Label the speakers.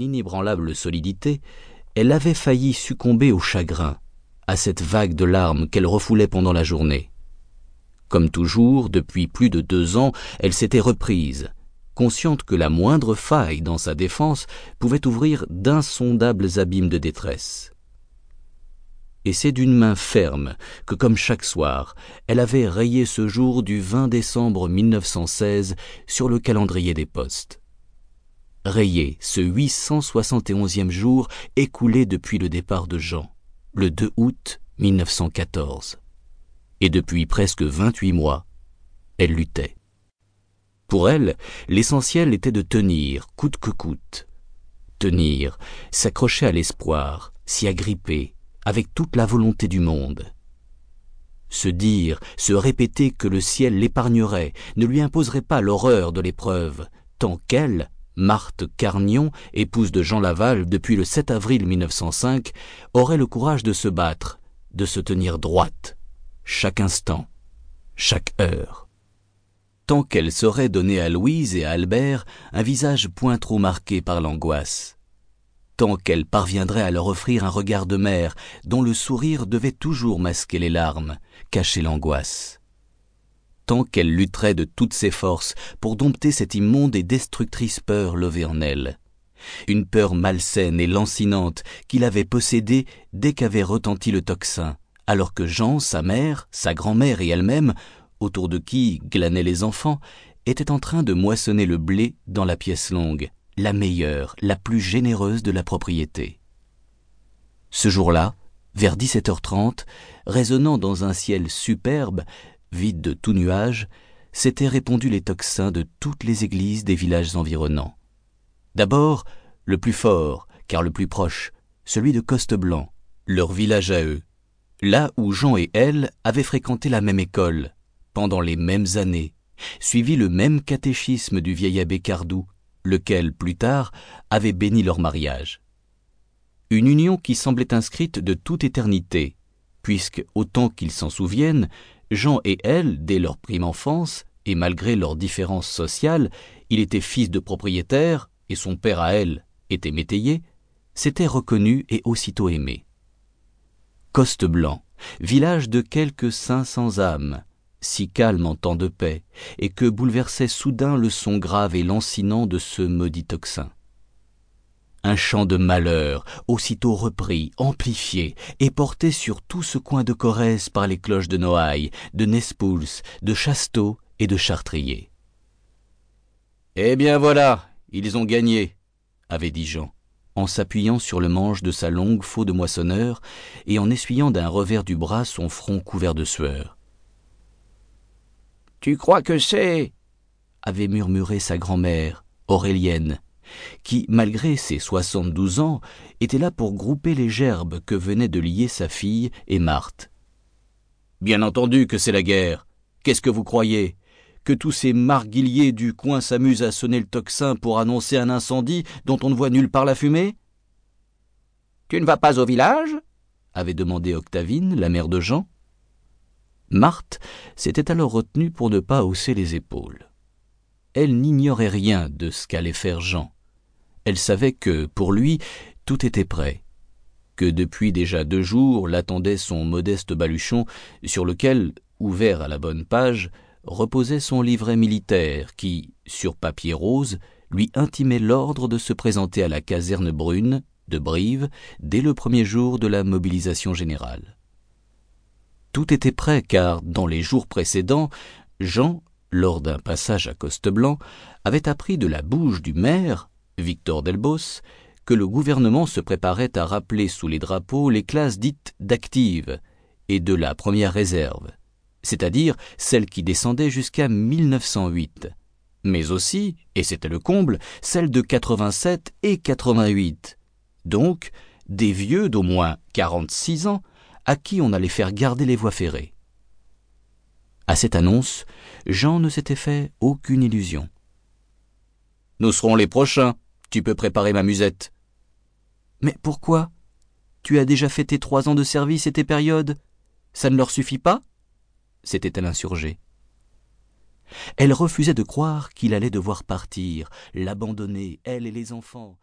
Speaker 1: inébranlable solidité, elle avait failli succomber au chagrin, à cette vague de larmes qu'elle refoulait pendant la journée. Comme toujours, depuis plus de deux ans, elle s'était reprise, consciente que la moindre faille dans sa défense pouvait ouvrir d'insondables abîmes de détresse. Et c'est d'une main ferme que, comme chaque soir, elle avait rayé ce jour du 20 décembre 1916 sur le calendrier des postes. Rayé ce 871e jour écoulé depuis le départ de Jean, le 2 août 1914. Et depuis presque 28 mois, elle luttait. Pour elle, l'essentiel était de tenir, coûte que coûte. Tenir, s'accrocher à l'espoir, s'y agripper, avec toute la volonté du monde. Se dire, se répéter que le ciel l'épargnerait, ne lui imposerait pas l'horreur de l'épreuve, tant qu'elle, Marthe Carnion, épouse de Jean Laval depuis le 7 avril 1905, aurait le courage de se battre, de se tenir droite, chaque instant, chaque heure. Tant qu'elle saurait donner à Louise et à Albert un visage point trop marqué par l'angoisse, tant qu'elle parviendrait à leur offrir un regard de mère dont le sourire devait toujours masquer les larmes, cacher l'angoisse, qu'elle lutterait de toutes ses forces pour dompter cette immonde et destructrice peur levée en elle, une peur malsaine et lancinante qu'il avait possédée dès qu'avait retenti le tocsin, alors que Jean, sa mère, sa grand-mère et elle-même autour de qui glanaient les enfants, était en train de moissonner le blé dans la pièce longue, la meilleure, la plus généreuse de la propriété. Ce jour-là, vers 17h30, résonnant dans un ciel superbe, vide de tout nuage, s'étaient répandus les tocsins de toutes les églises des villages environnants. D'abord, le plus fort, car le plus proche, celui de Costeblanc, leur village à eux, là où Jean et elle avaient fréquenté la même école, pendant les mêmes années, suivi le même catéchisme du vieil abbé Cardou, lequel, plus tard, avait béni leur mariage. Une union qui semblait inscrite de toute éternité, puisque, autant qu'ils s'en souviennent, Jean et elle, dès leur prime enfance, et malgré leurs différences sociales, il était fils de propriétaire, et son père à elle était métayer, s'étaient reconnus et aussitôt aimés. Coste Blanc, village de quelques cinq cents âmes, si calme en temps de paix, et que bouleversait soudain le son grave et lancinant de ce maudit tocsin. Un chant de malheur, aussitôt repris, amplifié, et porté sur tout ce coin de Corrèze par les cloches de Noailles, de Nespouls, de Chasteau et de Chartrier. Eh bien voilà, ils ont gagné, avait dit Jean, en s'appuyant sur le manche de sa longue faux de moissonneur et en essuyant d'un revers du bras son front couvert de sueur. Tu crois que c'est? avait murmuré sa grand-mère, Aurélienne, qui, malgré ses soixante-douze ans, était là pour grouper les gerbes que venaient de lier sa fille et Marthe. Bien entendu que c'est la guerre. Qu'est-ce que vous croyez? Que tous ces marguilliers du coin s'amusent à sonner le tocsin pour annoncer un incendie dont on ne voit nulle part la fumée? Tu ne vas pas au village? avait demandé Octavine, la mère de Jean. Marthe s'était alors retenue pour ne pas hausser les épaules. Elle n'ignorait rien de ce qu'allait faire Jean. Elle savait que, pour lui, tout était prêt, que depuis déjà deux jours l'attendait son modeste baluchon sur lequel, ouvert à la bonne page, reposait son livret militaire qui, sur papier rose, lui intimait l'ordre de se présenter à la caserne brune de Brive dès le premier jour de la mobilisation générale. Tout était prêt car, dans les jours précédents, Jean, lors d'un passage à Costeblanc, avait appris de la bouche du maire, Victor Delbos, que le gouvernement se préparait à rappeler sous les drapeaux les classes dites d'actives et de la première réserve, c'est-à-dire celles qui descendaient jusqu'à 1908, mais aussi, et c'était le comble, celles de 87 et 88, donc des vieux d'au moins 46 ans à qui on allait faire garder les voies ferrées. À cette annonce, Jean ne s'était fait aucune illusion. Nous serons les prochains. Tu peux préparer ma musette. Mais pourquoi? Tu as déjà fait tes trois ans de service et tes périodes. Ça ne leur suffit pas? S'était-elle insurgée. Elle refusait de croire qu'il allait devoir partir, l'abandonner, elle et les enfants.